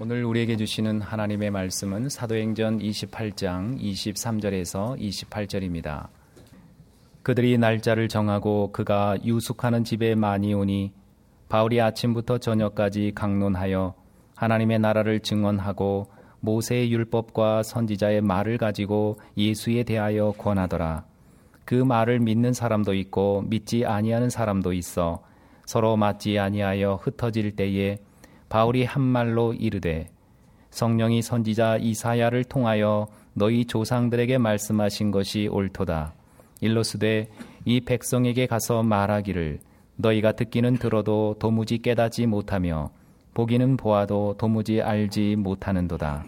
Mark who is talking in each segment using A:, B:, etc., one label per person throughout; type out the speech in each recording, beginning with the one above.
A: 오늘 우리에게 주시는 하나님의 말씀은 사도행전 28장 23절에서 28절입니다. 그들이 날짜를 정하고 그가 유숙하는 집에 많이 오니 바울이 아침부터 저녁까지 강론하여 하나님의 나라를 증언하고 모세의 율법과 선지자의 말을 가지고 예수에 대하여 권하더라. 그 말을 믿는 사람도 있고 믿지 아니하는 사람도 있어 서로 맞지 아니하여 흩어질 때에 바울이 한 말로 이르되 성령이 선지자 이사야를 통하여 너희 조상들에게 말씀하신 것이 옳도다. 일로스되 이 백성에게 가서 말하기를 너희가 듣기는 들어도 도무지 깨닫지 못하며 보기는 보아도 도무지 알지 못하는도다.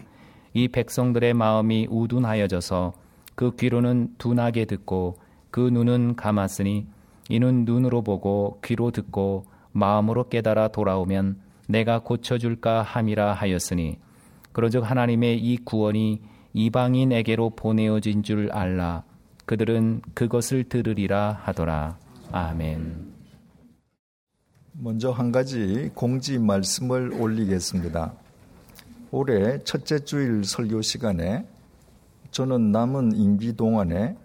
A: 이 백성들의 마음이 우둔하여져서 그 귀로는 둔하게 듣고 그 눈은 감았으니 이는 눈으로 보고 귀로 듣고 마음으로 깨달아 돌아오면 내가 고쳐줄까 함이라 하였으니 그러즉 하나님의 이 구원이 이방인에게로 보내어진 줄 알라 그들은 그것을 들으리라 하더라 아멘.
B: 먼저 한 가지 공지 말씀을 올리겠습니다. 올해 첫째 주일 설교 시간에 저는 남은 임기 동안에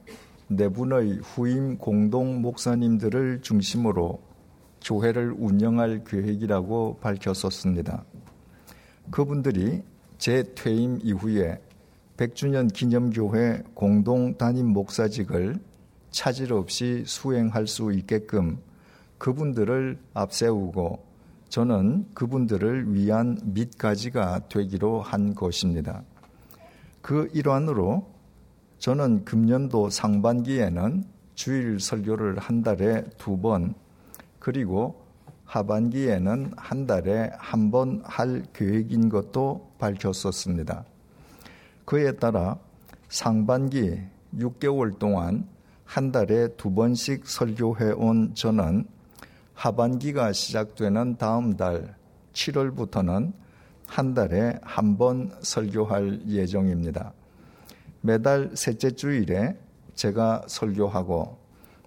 B: 네 분의 후임 공동 목사님들을 중심으로 교회를 운영할 계획이라고 밝혔었습니다. 그분들이 제 퇴임 이후에 100주년 기념교회 공동 담임 목사직을 차질 없이 수행할 수 있게끔 그분들을 앞세우고 저는 그분들을 위한 밑가지가 되기로 한 것입니다. 그 일환으로 저는 금년도 상반기에는 주일 설교를 한 달에 두 번, 그리고 하반기에는 한 달에 한 번 할 계획인 것도 밝혔었습니다. 그에 따라 상반기 6개월 동안 한 달에 두 번씩 설교해 온 저는 하반기가 시작되는 다음 달 7월부터는 한 달에 한 번 설교할 예정입니다. 매달 셋째 주일에 제가 설교하고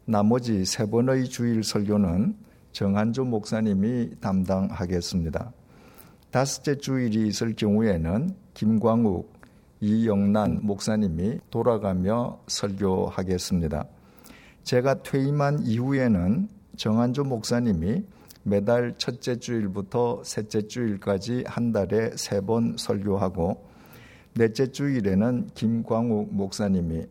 B: 나머지 세 번의 주일 설교는 정한조 목사님이 담당하겠습니다. 다섯째 주일이 있을 경우에는 김광욱, 이영란 목사님이 돌아가며 설교하겠습니다. 제가 퇴임한 이후에는 정한조 목사님이 매달 첫째 주일부터 셋째 주일까지 한 달에 세 번 설교하고 넷째 주일에는 김광욱 목사님이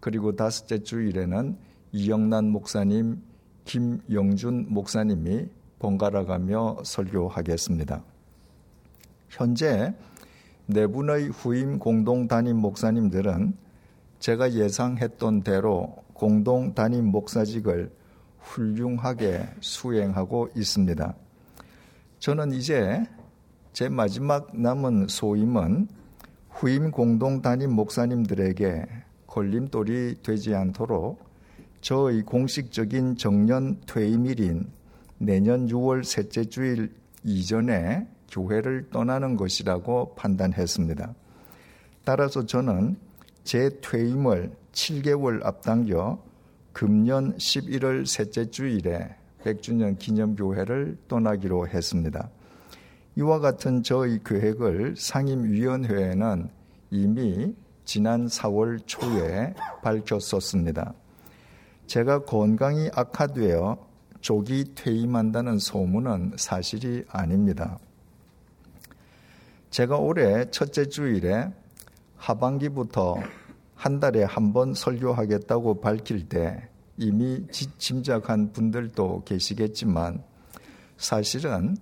B: 그리고 다섯째 주일에는 이영란 목사님, 김영준 목사님이 번갈아가며 설교하겠습니다. 현재 네 분의 후임 공동 담임 목사님들은 제가 예상했던 대로 공동 담임 목사직을 훌륭하게 수행하고 있습니다. 저는 이제 제 마지막 남은 소임은 후임 공동 담임 목사님들에게 걸림돌이 되지 않도록 저의 공식적인 정년 퇴임일인 내년 6월 셋째 주일 이전에 교회를 떠나는 것이라고 판단했습니다. 따라서 저는 제 퇴임을 7개월 앞당겨 금년 11월 셋째 주일에 100주년 기념교회를 떠나기로 했습니다. 이와 같은 저의 계획을 상임위원회에는 이미 지난 4월 초에 밝혔었습니다. 제가 건강이 악화되어 조기 퇴임한다는 소문은 사실이 아닙니다. 제가 올해 첫째 주일에 하반기부터 한 달에 한 번 설교하겠다고 밝힐 때 이미 짐작한 분들도 계시겠지만 사실은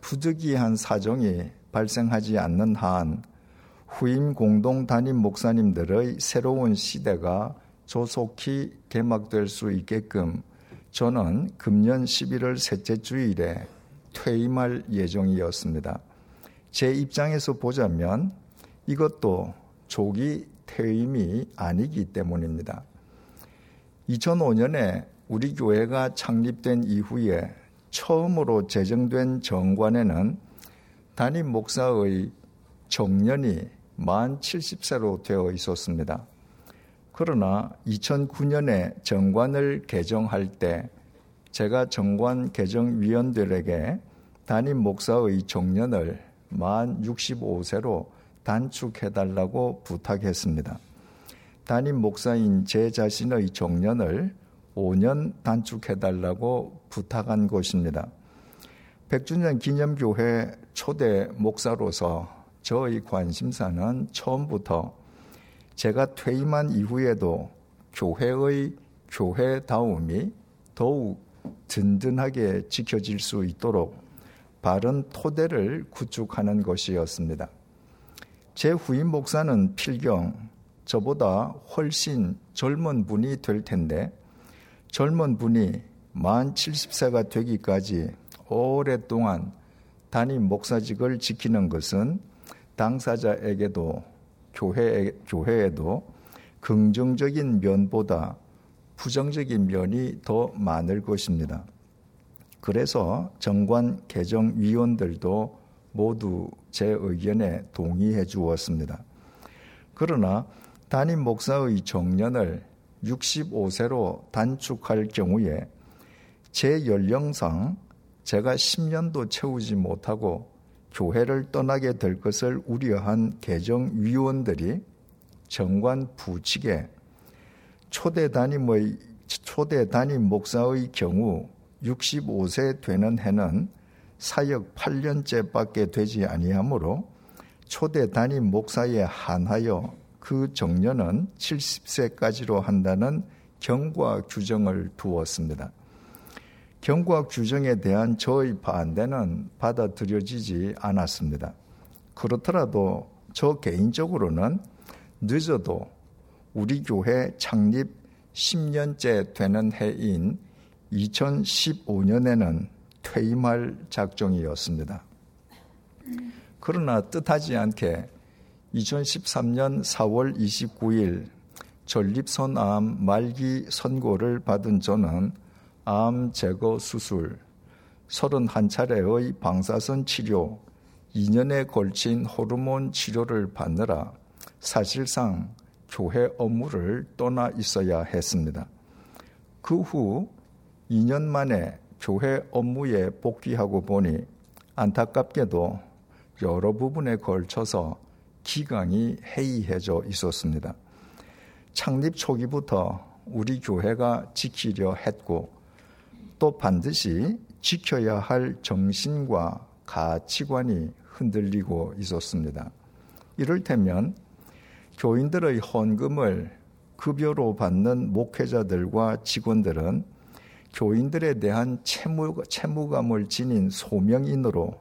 B: 부득이한 사정이 발생하지 않는 한 후임 공동 담임 목사님들의 새로운 시대가 조속히 개막될 수 있게끔 저는 금년 11월 셋째 주일에 퇴임할 예정이었습니다. 제 입장에서 보자면 이것도 조기 퇴임이 아니기 때문입니다. 2005년에 우리 교회가 창립된 이후에 처음으로 제정된 정관에는 담임 목사의 정년이 만 70세로 되어 있었습니다. 그러나 2009년에 정관을 개정할 때 제가 정관 개정위원들에게 담임 목사의 종년을 만 65세로 단축해달라고 부탁했습니다. 담임 목사인 제 자신의 정년을 5년 단축해달라고 부탁한 것입니다. 백주년 기념교회 초대 목사로서 저의 관심사는 처음부터 제가 퇴임한 이후에도 교회의 교회다움이 더욱 든든하게 지켜질 수 있도록 바른 토대를 구축하는 것이었습니다. 제 후임 목사는 필경 저보다 훨씬 젊은 분이 될 텐데 젊은 분이 만 70세가 되기까지 오랫동안 담임 목사직을 지키는 것은 당사자에게도 교회, 교회에도 긍정적인 면보다 부정적인 면이 더 많을 것입니다. 그래서 정관 개정 위원들도 모두 제 의견에 동의해 주었습니다. 그러나 담임 목사의 정년을 65세로 단축할 경우에 제 연령상 제가 10년도 채우지 못하고 교회를 떠나게 될 것을 우려한 개정위원들이 정관 부칙에 초대 담임의 초대 담임 목사의 경우 65세 되는 해는 사역 8년째밖에 되지 아니하므로 초대 담임 목사에 한하여 그 정년은 70세까지로 한다는 경과 규정을 두었습니다. 경과 규정에 대한 저의 반대는 받아들여지지 않았습니다. 그렇더라도 저 개인적으로는 늦어도 우리 교회 창립 10년째 되는 해인 2015년에는 퇴임할 작정이었습니다. 그러나 뜻하지 않게 2013년 4월 29일 전립선암 말기 선고를 받은 저는 암 제거 수술, 31차례의 방사선 치료, 2년에 걸친 호르몬 치료를 받느라 사실상 교회 업무를 떠나 있어야 했습니다. 그 후 2년 만에 교회 업무에 복귀하고 보니 안타깝게도 여러 부분에 걸쳐서 기강이 해이해져 있었습니다. 창립 초기부터 우리 교회가 지키려 했고 또 반드시 지켜야 할 정신과 가치관이 흔들리고 있었습니다. 이를테면 교인들의 헌금을 급여로 받는 목회자들과 직원들은 교인들에 대한 채무, 채무감을 지닌 소명인으로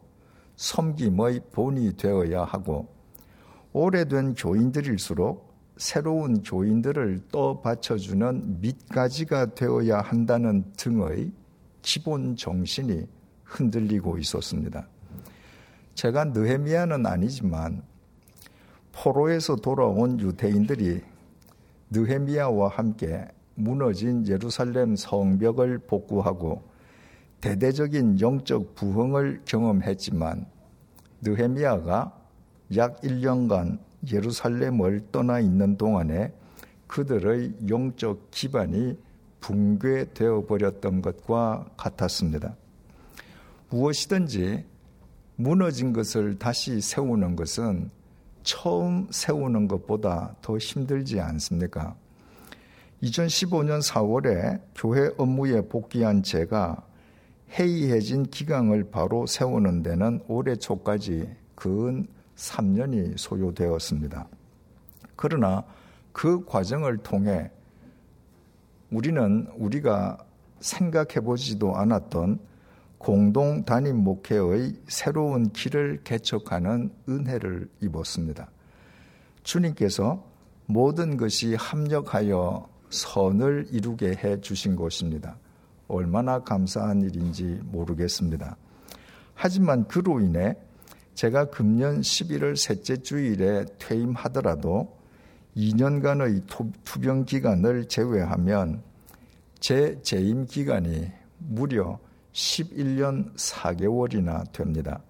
B: 섬김의 본이 되어야 하고 오래된 교인들일수록 새로운 교인들을 또 받쳐주는 밑가지가 되어야 한다는 등의 기본 정신이 흔들리고 있었습니다. 제가 느헤미야는 아니지만 포로에서 돌아온 유대인들이 느헤미야와 함께 무너진 예루살렘 성벽을 복구하고 대대적인 영적 부흥을 경험했지만 느헤미야가 약 1년간 예루살렘을 떠나 있는 동안에 그들의 영적 기반이 붕괴되어 버렸던 것과 같았습니다. 무엇이든지 무너진 것을 다시 세우는 것은 처음 세우는 것보다 더 힘들지 않습니까? 2015년 4월에 교회 업무에 복귀한 제가 해이해진 기강을 바로 세우는 데는 올해 초까지 근 3년이 소요되었습니다. 그러나 그 과정을 통해 우리는 우리가 생각해 보지도 않았던 공동 단임 목회의 새로운 길을 개척하는 은혜를 입었습니다. 주님께서 모든 것이 합력하여 선을 이루게 해 주신 것입니다. 얼마나 감사한 일인지 모르겠습니다. 하지만 그로 인해 제가 금년 11월 셋째 주일에 퇴임하더라도 2년간의 투병 기간을 제외하면 제 재임 기간이 무려 11년 4개월이나 됩니다.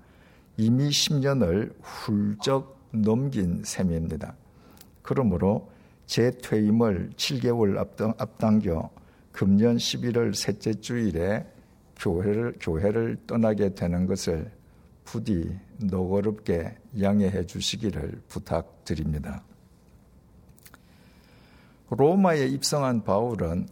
B: 이미 10년을 훌쩍 넘긴 셈입니다. 그러므로 제 퇴임을 7개월 앞당 겨 금년 11월 셋째 주일에 교회를, 교회를 떠나게 되는 것을 부디 너그럽게 양해해 주시기를 부탁드립니다. 로마에 입성한 바울은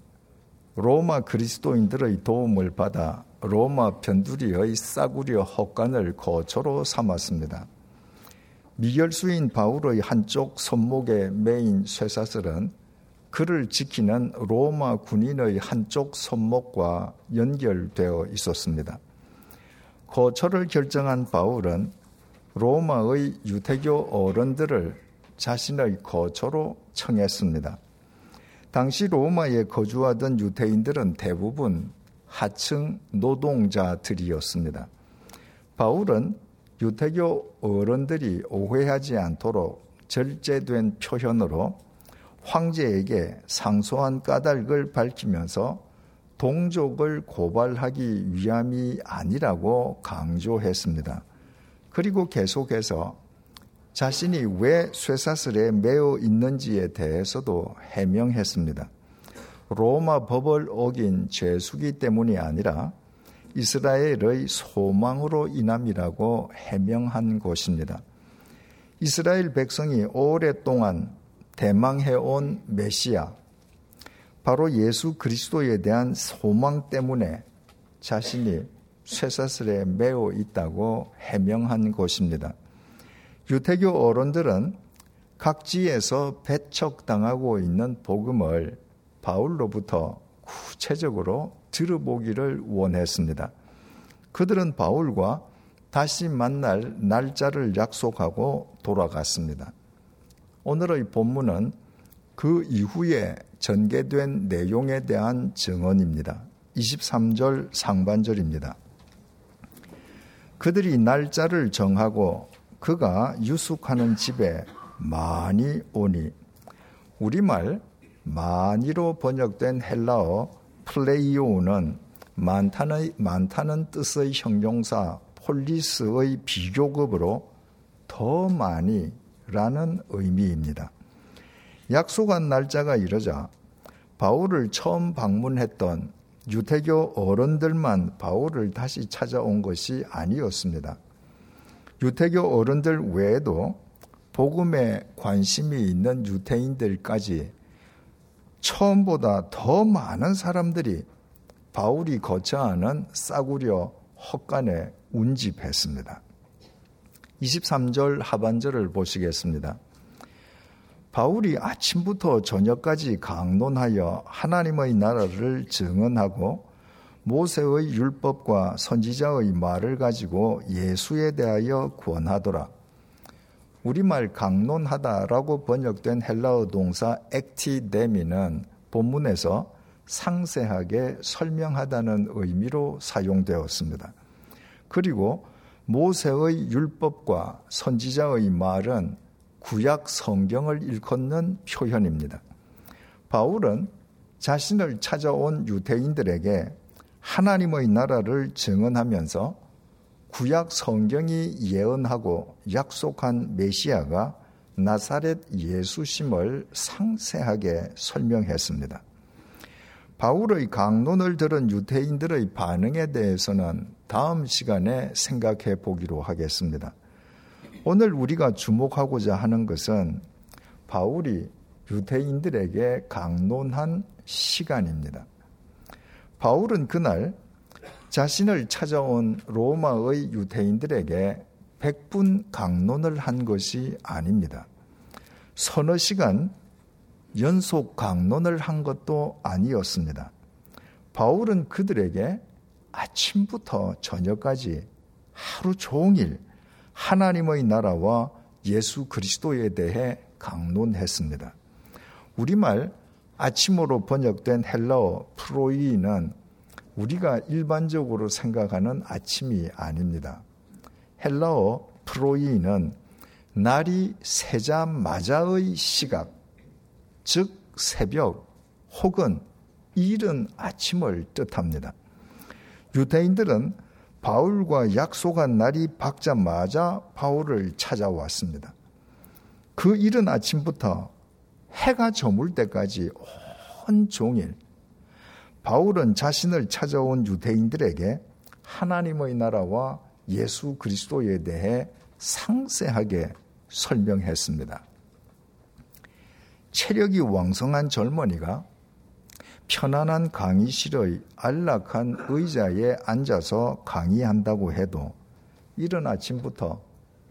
B: 로마 그리스도인들의 도움을 받아 로마 편두리의 싸구려 헛간을 거처로 삼았습니다. 미결수인 바울의 한쪽 손목에 메인 쇠사슬은 그를 지키는 로마 군인의 한쪽 손목과 연결되어 있었습니다. 거처를 결정한 바울은 로마의 유태교 어른들을 자신의 거처로 청했습니다. 당시 로마에 거주하던 유태인들은 대부분 하층 노동자들이었습니다. 바울은 유태교 어른들이 오해하지 않도록 절제된 표현으로 황제에게 상소한 까닭을 밝히면서 동족을 고발하기 위함이 아니라고 강조했습니다. 그리고 계속해서 자신이 왜 쇠사슬에 매어 있는지에 대해서도 해명했습니다. 로마 법을 어긴 죄수기 때문이 아니라 이스라엘의 소망으로 인함이라고 해명한 것입니다. 이스라엘 백성이 오랫동안 대망해온 메시아, 바로 예수 그리스도에 대한 소망 때문에 자신이 쇠사슬에 매어 있다고 해명한 것입니다. 유태교 어른들은 각지에서 배척당하고 있는 복음을 바울로부터 구체적으로 들어보기를 원했습니다. 그들은 바울과 다시 만날 날짜를 약속하고 돌아갔습니다. 오늘의 본문은 그 이후에 전개된 내용에 대한 증언입니다. 23절 상반절입니다. 그들이 날짜를 정하고 그가 유숙하는 집에 많이 오니 우리말 많이로 번역된 헬라어 플레이오는 많다는, 많다는 뜻의 형용사 폴리스의 비교급으로 더 많이 라는 의미입니다. 약속한 날짜가 이르자 바울을 처음 방문했던 유태교 어른들만 바울을 다시 찾아온 것이 아니었습니다. 유태교 어른들 외에도 복음에 관심이 있는 유태인들까지 처음보다 더 많은 사람들이 바울이 거처하는 싸구려 헛간에 운집했습니다. 23절 하반절을 보시겠습니다. 바울이 아침부터 저녁까지 강론하여 하나님의 나라를 증언하고 모세의 율법과 선지자의 말을 가지고 예수에 대하여 권하더라. 우리말 강론하다라고 번역된 헬라어 동사 액티데미는 본문에서 상세하게 설명하다는 의미로 사용되었습니다. 그리고 모세의 율법과 선지자의 말은 구약 성경을 일컫는 표현입니다. 바울은 자신을 찾아온 유대인들에게 하나님의 나라를 증언하면서 구약 성경이 예언하고 약속한 메시아가 나사렛 예수심을 상세하게 설명했습니다. 바울의 강론을 들은 유대인들의 반응에 대해서는 다음 시간에 생각해 보기로 하겠습니다. 오늘 우리가 주목하고자 하는 것은 바울이 유대인들에게 강론한 시간입니다. 바울은 그날 자신을 찾아온 로마의 유대인들에게 백분 강론을 한 것이 아닙니다. 서너 시간 연속 강론을 한 것도 아니었습니다. 바울은 그들에게 아침부터 저녁까지 하루 종일 하나님의 나라와 예수 그리스도에 대해 강론했습니다. 우리말 아침으로 번역된 헬라어 프로이는 우리가 일반적으로 생각하는 아침이 아닙니다. 헬라어 프로이는 날이 새자마자의 시각, 즉 새벽 혹은 이른 아침을 뜻합니다. 유대인들은 바울과 약속한 날이 밝자마자 바울을 찾아왔습니다. 그 이른 아침부터 해가 저물 때까지 온 종일 바울은 자신을 찾아온 유대인들에게 하나님의 나라와 예수 그리스도에 대해 상세하게 설명했습니다. 체력이 왕성한 젊은이가 편안한 강의실의 안락한 의자에 앉아서 강의한다고 해도 이른 아침부터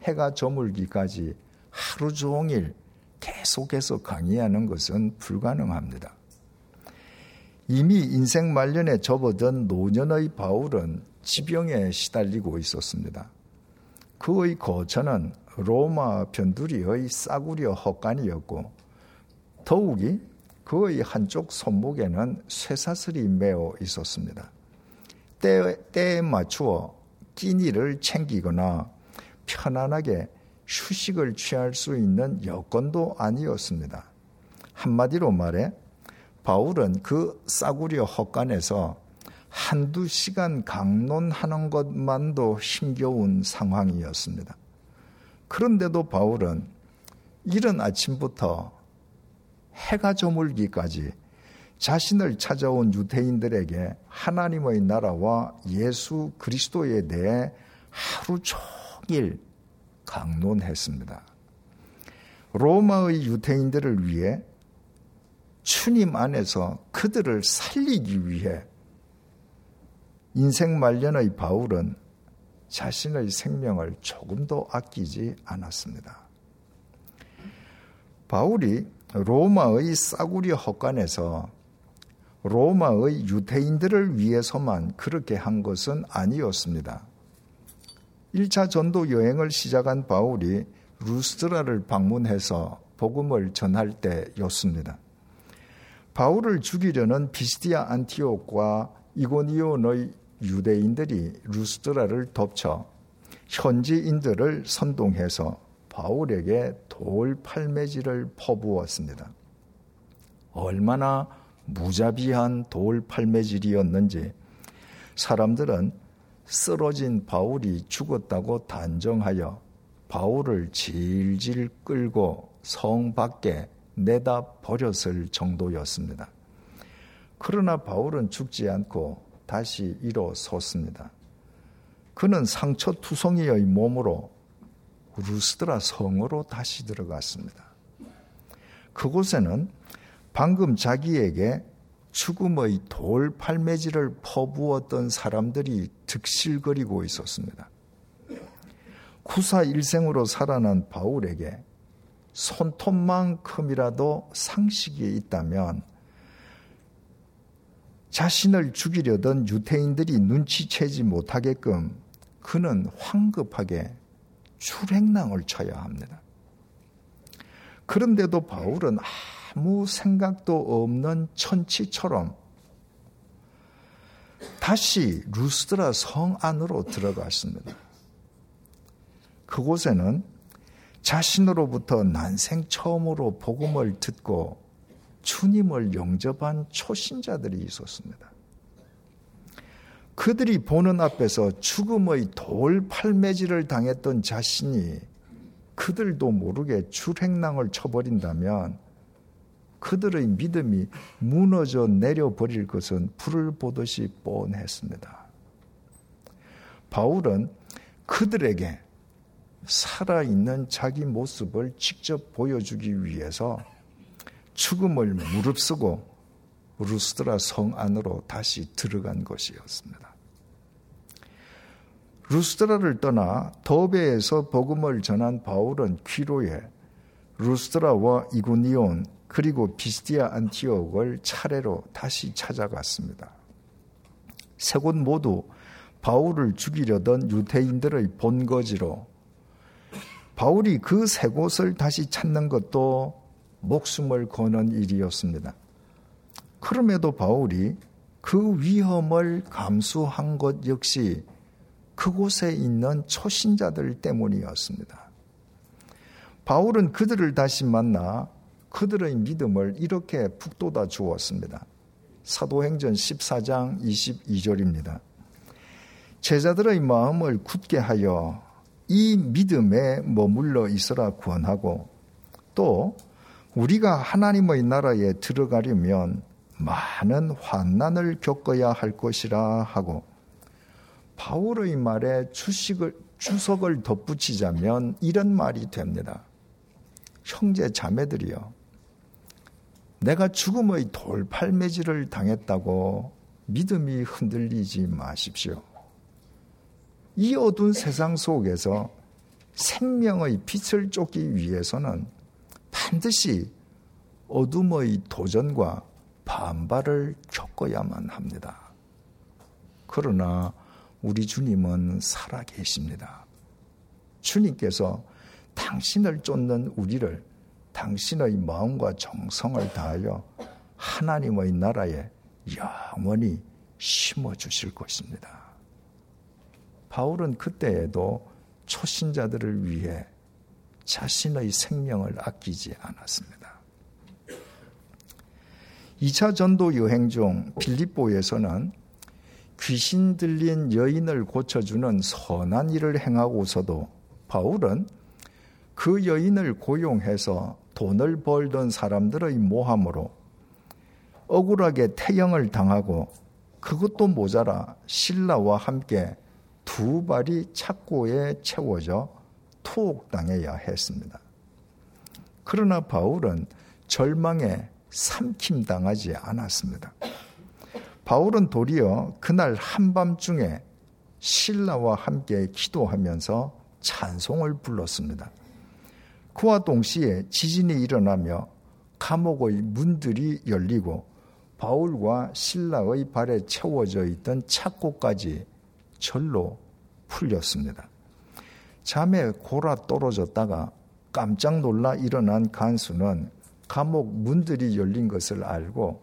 B: 해가 저물기까지 하루 종일 계속해서 강의하는 것은 불가능합니다. 이미 인생 말년에 접어든 노년의 바울은 지병에 시달리고 있었습니다. 그의 거처는 로마 변두리의 싸구려 헛간이었고 더욱이 그의 한쪽 손목에는 쇠사슬이 매어 있었습니다. 때, 때에 맞추어 끼니를 챙기거나 편안하게 휴식을 취할 수 있는 여건도 아니었습니다. 한마디로 말해 바울은 그 싸구려 헛간에서 한두 시간 강론하는 것만도 힘겨운 상황이었습니다. 그런데도 바울은 이른 아침부터 해가 저물기까지 자신을 찾아온 유대인들에게 하나님의 나라와 예수 그리스도에 대해 하루 종일 강론했습니다. 로마의 유대인들을 위해 주님 안에서 그들을 살리기 위해 인생 말년의 바울은 자신의 생명을 조금도 아끼지 않았습니다. 바울이 로마의 싸구려 헛간에서 로마의 유대인들을 위해서만 그렇게 한 것은 아니었습니다. 1차 전도 여행을 시작한 바울이 루스드라를 방문해서 복음을 전할 때였습니다. 바울을 죽이려는 비스디아 안티옥과 이고니온의 유대인들이 루스드라를 덮쳐 현지인들을 선동해서 바울에게 돌 팔매질을 퍼부었습니다. 얼마나 무자비한 돌 팔매질이었는지 사람들은 쓰러진 바울이 죽었다고 단정하여 바울을 질질 끌고 성 밖에 내다 버렸을 정도였습니다. 그러나 바울은 죽지 않고 다시 일어섰습니다. 그는 상처 투성이의 몸으로 루스드라 성으로 다시 들어갔습니다. 그곳에는 방금 자기에게 죽음의 돌 팔매질을 퍼부었던 사람들이 득실거리고 있었습니다. 구사 일생으로 살아난 바울에게 손톱만큼이라도 상식이 있다면 자신을 죽이려던 유태인들이 눈치채지 못하게끔 그는 황급하게 출행랑을 쳐야 합니다. 그런데도 바울은 아무 생각도 없는 천치처럼 다시 루스드라 성 안으로 들어갔습니다. 그곳에는 자신으로부터 난생 처음으로 복음을 듣고 주님을 영접한 초신자들이 있었습니다. 그들이 보는 앞에서 죽음의 돌 팔매질을 당했던 자신이 그들도 모르게 출행랑을 쳐버린다면 그들의 믿음이 무너져 내려버릴 것은 불을 보듯이 뻔했습니다. 바울은 그들에게 살아있는 자기 모습을 직접 보여주기 위해서 죽음을 무릅쓰고 루스드라 성 안으로 다시 들어간 것이었습니다. 루스드라를 떠나 더베에서 복음을 전한 바울은 퀴로에 루스드라와 이고니온 그리고 비스티아 안티옥을 차례로 다시 찾아갔습니다. 세 곳 모두 바울을 죽이려던 유대인들의 본거지로 바울이 그 세 곳을 다시 찾는 것도 목숨을 거는 일이었습니다. 그럼에도 바울이 그 위험을 감수한 것 역시 그곳에 있는 초신자들 때문이었습니다. 바울은 그들을 다시 만나 그들의 믿음을 이렇게 북돋아 주었습니다. 사도행전 14장 22절입니다. 제자들의 마음을 굳게 하여 이 믿음에 머물러 있으라 구원하고 또 우리가 하나님의 나라에 들어가려면 많은 환난을 겪어야 할 것이라 하고 바울의 말에 주식을 주석을 덧붙이자면 이런 말이 됩니다. 형제 자매들이요. 내가 죽음의 돌팔매질을 당했다고 믿음이 흔들리지 마십시오. 이 어두운 세상 속에서 생명의 빛을 쫓기 위해서는 반드시 어둠의 도전과 반발을 겪어야만 합니다. 그러나 우리 주님은 살아 계십니다. 주님께서 당신을 쫓는 우리를 당신의 마음과 정성을 다하여 하나님의 나라에 영원히 심어 주실 것입니다. 바울은 그때에도 초신자들을 위해 자신의 생명을 아끼지 않았습니다. 2차 전도 여행 중 빌립보에서는 귀신 들린 여인을 고쳐주는 선한 일을 행하고서도 바울은 그 여인을 고용해서 돈을 벌던 사람들의 모함으로 억울하게 태형을 당하고 그것도 모자라 신라와 함께 두 발이 착고에 채워져 투옥당해야 했습니다. 그러나 바울은 절망에 삼킴당하지 않았습니다. 바울은 도리어 그날 한밤중에 신라와 함께 기도하면서 찬송을 불렀습니다. 그와 동시에 지진이 일어나며 감옥의 문들이 열리고 바울과 신라의 발에 채워져 있던 착고까지 절로 풀렸습니다. 잠에 골아 떨어졌다가 깜짝 놀라 일어난 간수는 감옥 문들이 열린 것을 알고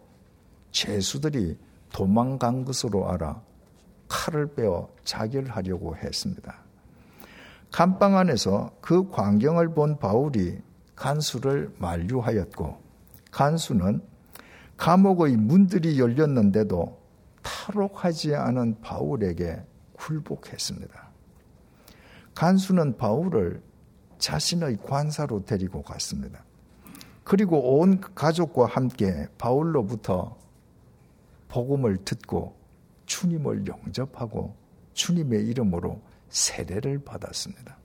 B: 죄수들이 도망간 것으로 알아 칼을 빼어 자결하려고 했습니다. 감방 안에서 그 광경을 본 바울이 간수를 만류하였고 간수는 감옥의 문들이 열렸는데도 탈옥하지 않은 바울에게 굴복했습니다. 간수는 바울을 자신의 관사로 데리고 갔습니다. 그리고 온 가족과 함께 바울로부터 복음을 듣고 주님을 영접하고 주님의 이름으로 세례를 받았습니다.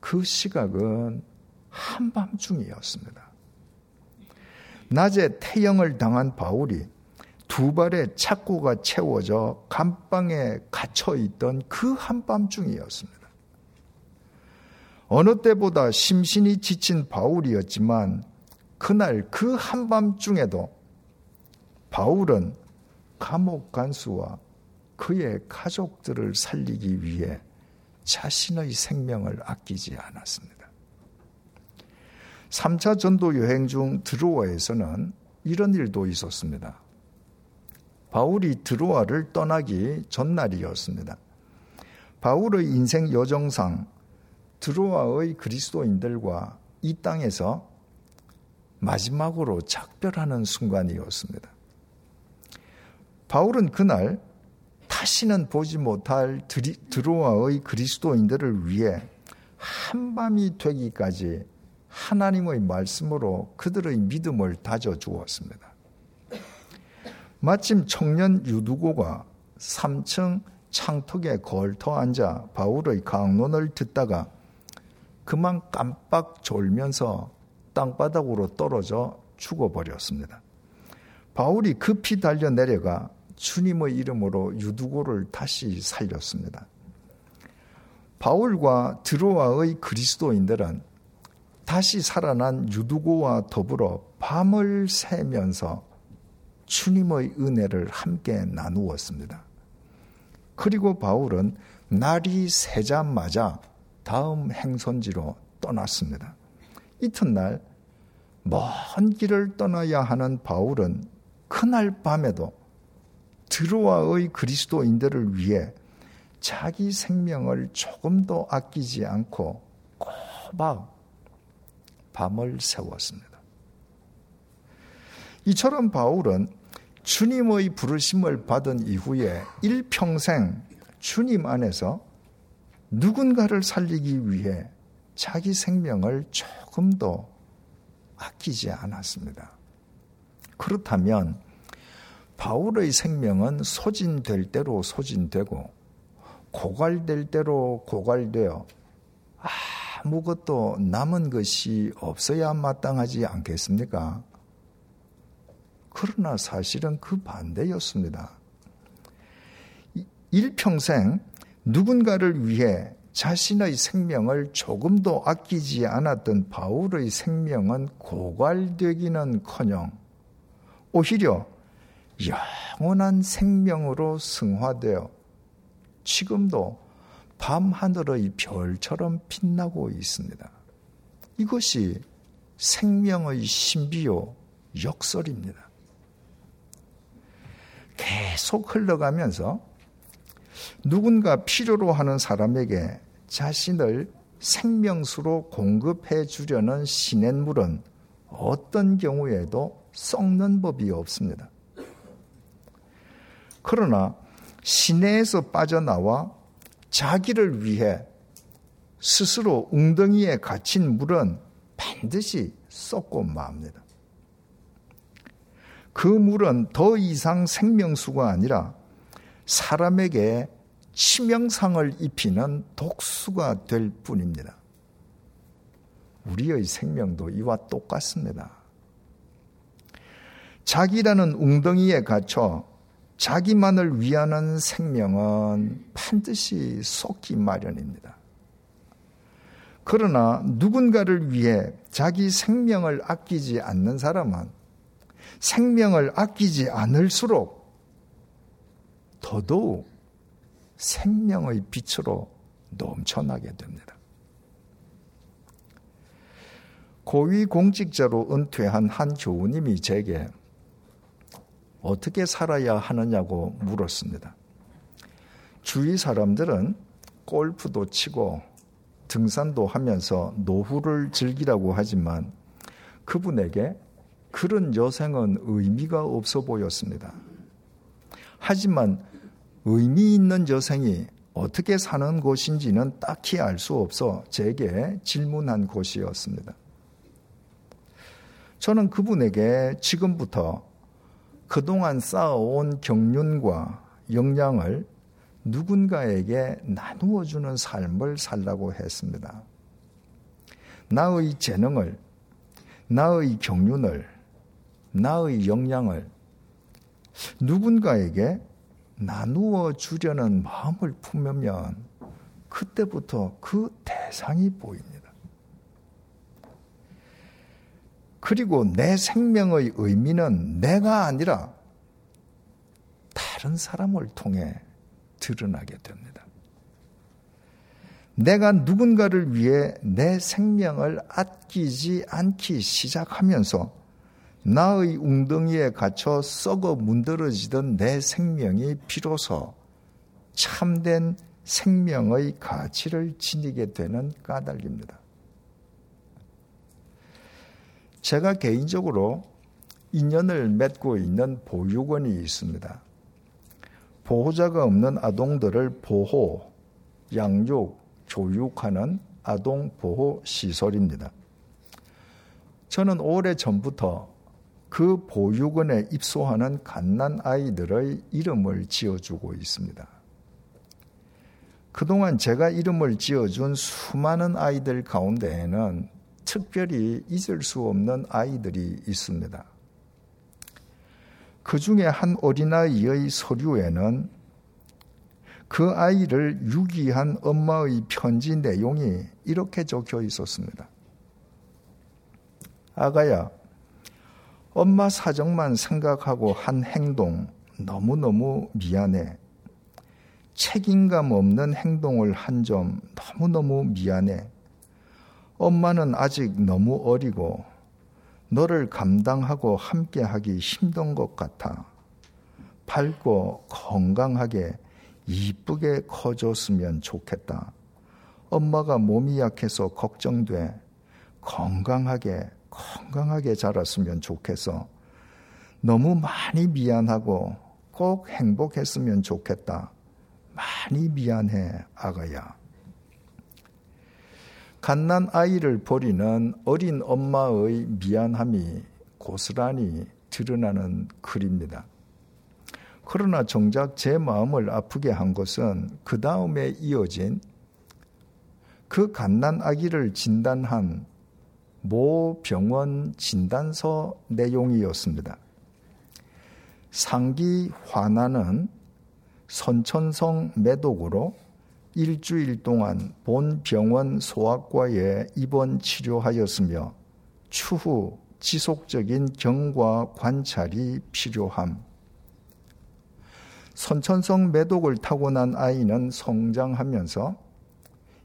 B: 그 시각은 한밤중이었습니다. 낮에 태영을 당한 바울이 두 발의 착고가 채워져 감방에 갇혀 있던 그 한밤중이었습니다. 어느 때보다 심신이 지친 바울이었지만 그날 그 한밤중에도 바울은 감옥 간수와 그의 가족들을 살리기 위해 자신의 생명을 아끼지 않았습니다. 3차 전도 여행 중 드로아에서는 이런 일도 있었습니다. 바울이 드로아를 떠나기 전날이었습니다. 바울의 인생 여정상 드로아의 그리스도인들과 이 땅에서 마지막으로 작별하는 순간이었습니다. 바울은 그날 다시는 보지 못할 드로아의 그리스도인들을 위해 한밤이 되기까지 하나님의 말씀으로 그들의 믿음을 다져 주었습니다. 마침 청년 유두고가 3층 창턱에 걸터 앉아 바울의 강론을 듣다가 그만 깜빡 졸면서 땅바닥으로 떨어져 죽어버렸습니다. 바울이 급히 달려 내려가 주님의 이름으로 유두고를 다시 살렸습니다. 바울과 드로아의 그리스도인들은 다시 살아난 유두고와 더불어 밤을 새면서 주님의 은혜를 함께 나누었습니다. 그리고 바울은 날이 새자마자 다음 행선지로 떠났습니다. 이튿날 먼 길을 떠나야 하는 바울은 그날 밤에도 드로아의 그리스도인들을 위해 자기 생명을 조금도 아끼지 않고 꼬박 밤을 세웠습니다. 이처럼 바울은 주님의 부르심을 받은 이후에 일평생 주님 안에서 누군가를 살리기 위해 자기 생명을 조금도 아끼지 않았습니다. 그렇다면 바울의 생명은 소진될 대로 소진되고 고갈될 대로 고갈되어 아무것도 남은 것이 없어야 마땅하지 않겠습니까? 그러나 사실은 그 반대였습니다. 일평생 누군가를 위해 자신의 생명을 조금도 아끼지 않았던 바울의 생명은 고갈되기는 커녕 오히려 영원한 생명으로 승화되어 지금도 밤하늘의 별처럼 빛나고 있습니다. 이것이 생명의 신비요 역설입니다. 계속 흘러가면서 누군가 필요로 하는 사람에게 자신을 생명수로 공급해 주려는 시냇물은 어떤 경우에도 썩는 법이 없습니다. 그러나 시내에서 빠져나와 자기를 위해 스스로 웅덩이에 갇힌 물은 반드시 썩고 맙니다. 그 물은 더 이상 생명수가 아니라 사람에게 치명상을 입히는 독수가 될 뿐입니다. 우리의 생명도 이와 똑같습니다. 자기라는 웅덩이에 갇혀 자기만을 위하는 생명은 반드시 쏟기 마련입니다. 그러나 누군가를 위해 자기 생명을 아끼지 않는 사람은 생명을 아끼지 않을수록 더더욱 생명의 빛으로 넘쳐나게 됩니다. 고위 공직자로 은퇴한 한 교우님이 제게 어떻게 살아야 하느냐고 물었습니다. 주위 사람들은 골프도 치고 등산도 하면서 노후를 즐기라고 하지만 그분에게 그런 여생은 의미가 없어 보였습니다. 하지만 의미 있는 여생이 어떻게 사는 곳인지는 딱히 알 수 없어 제게 질문한 곳이었습니다. 저는 그분에게 지금부터 그동안 쌓아온 경륜과 역량을 누군가에게 나누어 주는 삶을 살라고 했습니다. 나의 재능을, 나의 경륜을, 나의 역량을 누군가에게 나누어 주려는 마음을 품으면 그때부터 그 대상이 보입니다. 그리고 내 생명의 의미는 내가 아니라 다른 사람을 통해 드러나게 됩니다. 내가 누군가를 위해 내 생명을 아끼지 않기 시작하면서 나의 웅덩이에 갇혀 썩어 문드러지던 내 생명이 비로소 참된 생명의 가치를 지니게 되는 까닭입니다. 제가 개인적으로 인연을 맺고 있는 보육원이 있습니다. 보호자가 없는 아동들을 보호, 양육, 교육하는 아동 보호 시설입니다. 저는 오래 전부터 그 보육원에 입소하는 갓난 아이들의 이름을 지어주고 있습니다. 그동안 제가 이름을 지어준 수많은 아이들 가운데에는 특별히 잊을 수 없는 아이들이 있습니다. 그 중에 한 어린아이의 서류에는 그 아이를 유기한 엄마의 편지 내용이 이렇게 적혀 있었습니다. 아가야, 엄마 사정만 생각하고 한 행동 너무너무 미안해. 책임감 없는 행동을 한 점 너무너무 미안해. 엄마는 아직 너무 어리고 너를 감당하고 함께 하기 힘든 것 같아. 밝고 건강하게 이쁘게 커졌으면 좋겠다. 엄마가 몸이 약해서 걱정돼. 건강하게, 건강하게 자랐으면 좋겠어. 너무 많이 미안하고 꼭 행복했으면 좋겠다. 많이 미안해, 아가야. 갓난 아이를 버리는 어린 엄마의 미안함이 고스란히 드러나는 글입니다. 그러나 정작 제 마음을 아프게 한 것은 그 다음에 이어진 그 갓난 아기를 진단한 모 병원 진단서 내용이었습니다. 상기 환아는 선천성 매독으로 일주일 동안 본 병원 소아과에 입원 치료하였으며 추후 지속적인 경과 관찰이 필요함. 선천성 매독을 타고난 아이는 성장하면서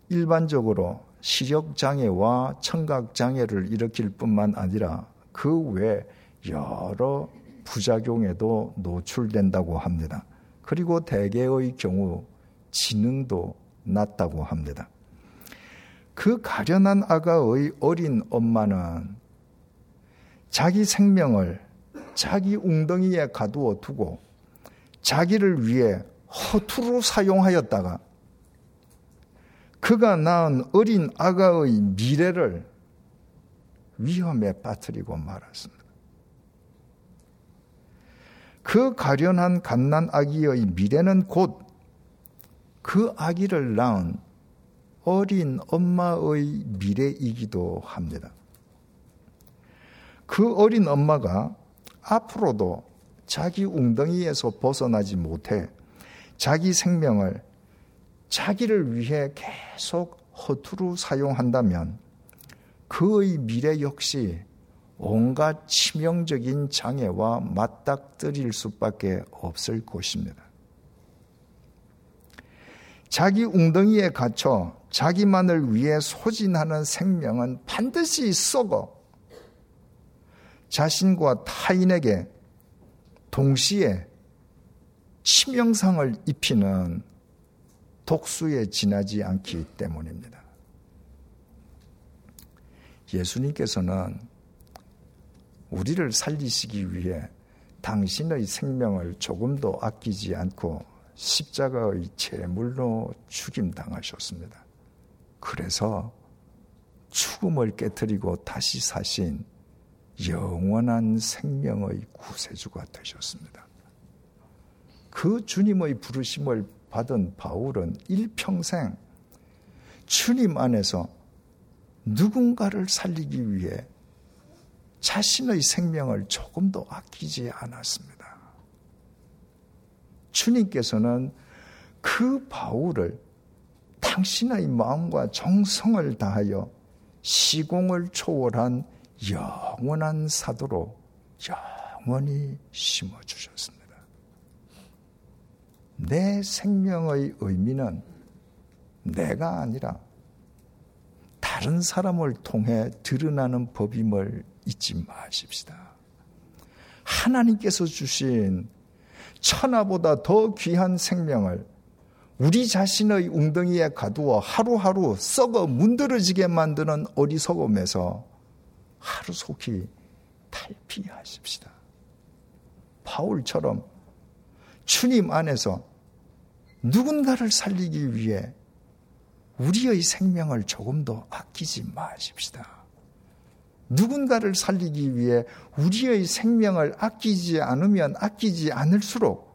B: 일반적으로 시력 장애와 청각 장애를 일으킬 뿐만 아니라 그 외 여러 부작용에도 노출된다고 합니다. 그리고 대개의 경우 지능도 낮다고 합니다. 그 가련한 아가의 어린 엄마는 자기 생명을 자기 웅덩이에 가두어 두고 자기를 위해 허투루 사용하였다가 그가 낳은 어린 아가의 미래를 위험에 빠뜨리고 말았습니다. 그 가련한 갓난 아기의 미래는 곧 그 아기를 낳은 어린 엄마의 미래이기도 합니다. 그 어린 엄마가 앞으로도 자기 웅덩이에서 벗어나지 못해 자기 생명을 자기를 위해 계속 허투루 사용한다면 그의 미래 역시 온갖 치명적인 장애와 맞닥뜨릴 수밖에 없을 것입니다. 자기 웅덩이에 갇혀 자기만을 위해 소진하는 생명은 반드시 썩어 자신과 타인에게 동시에 치명상을 입히는 독수에 지나지 않기 때문입니다. 예수님께서는 우리를 살리시기 위해 당신의 생명을 조금도 아끼지 않고 십자가의 제물로 죽임당하셨습니다. 그래서 죽음을 깨뜨리고 다시 사신 영원한 생명의 구세주가 되셨습니다. 그 주님의 부르심을 받은 바울은 일평생 주님 안에서 누군가를 살리기 위해 자신의 생명을 조금도 아끼지 않았습니다. 주님께서는 그 바울을 당신의 마음과 정성을 다하여 시공을 초월한 영원한 사도로 영원히 심어주셨습니다. 내 생명의 의미는 내가 아니라 다른 사람을 통해 드러나는 법임을 잊지 마십시다. 하나님께서 주신 천하보다 더 귀한 생명을 우리 자신의 웅덩이에 가두어 하루하루 썩어 문드러지게 만드는 어리석음에서 하루속히 탈피하십시다. 바울처럼 주님 안에서 누군가를 살리기 위해 우리의 생명을 조금 더 아끼지 마십시다. 누군가를 살리기 위해 우리의 생명을 아끼지 않으면 아끼지 않을수록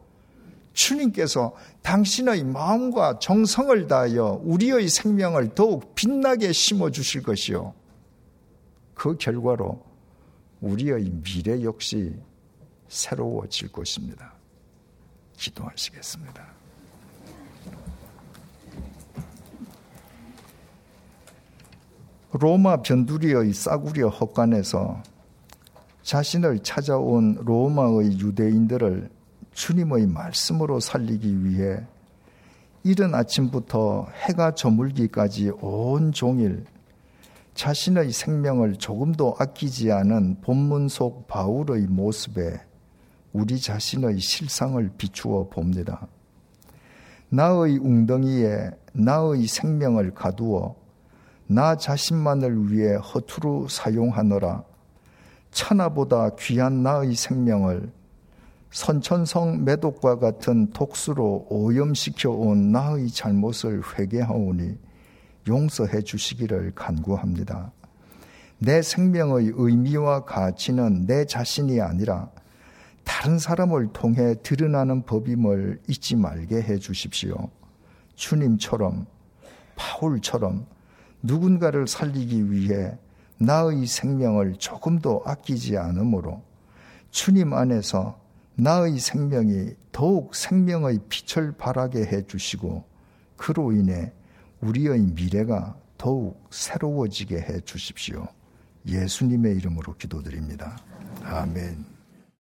B: 주님께서 당신의 마음과 정성을 다하여 우리의 생명을 더욱 빛나게 심어 주실 것이요. 그 결과로 우리의 미래 역시 새로워질 것입니다. 기도하시겠습니다. 로마 변두리의 싸구려 헛간에서 자신을 찾아온 로마의 유대인들을 주님의 말씀으로 살리기 위해 이른 아침부터 해가 저물기까지 온 종일 자신의 생명을 조금도 아끼지 않은 본문 속 바울의 모습에 우리 자신의 실상을 비추어 봅니다. 나의 웅덩이에 나의 생명을 가두어 나 자신만을 위해 허투루 사용하노라. 천하보다 귀한 나의 생명을 선천성 매독과 같은 독수로 오염시켜 온 나의 잘못을 회개하오니 용서해 주시기를 간구합니다. 내 생명의 의미와 가치는 내 자신이 아니라 다른 사람을 통해 드러나는 법임을 잊지 말게 해 주십시오. 주님처럼, 바울처럼 누군가를 살리기 위해 나의 생명을 조금도 아끼지 않으므로 주님 안에서 나의 생명이 더욱 생명의 빛을 발하게 해 주시고 그로 인해 우리의 미래가 더욱 새로워지게 해 주십시오. 예수님의 이름으로 기도드립니다. 아멘.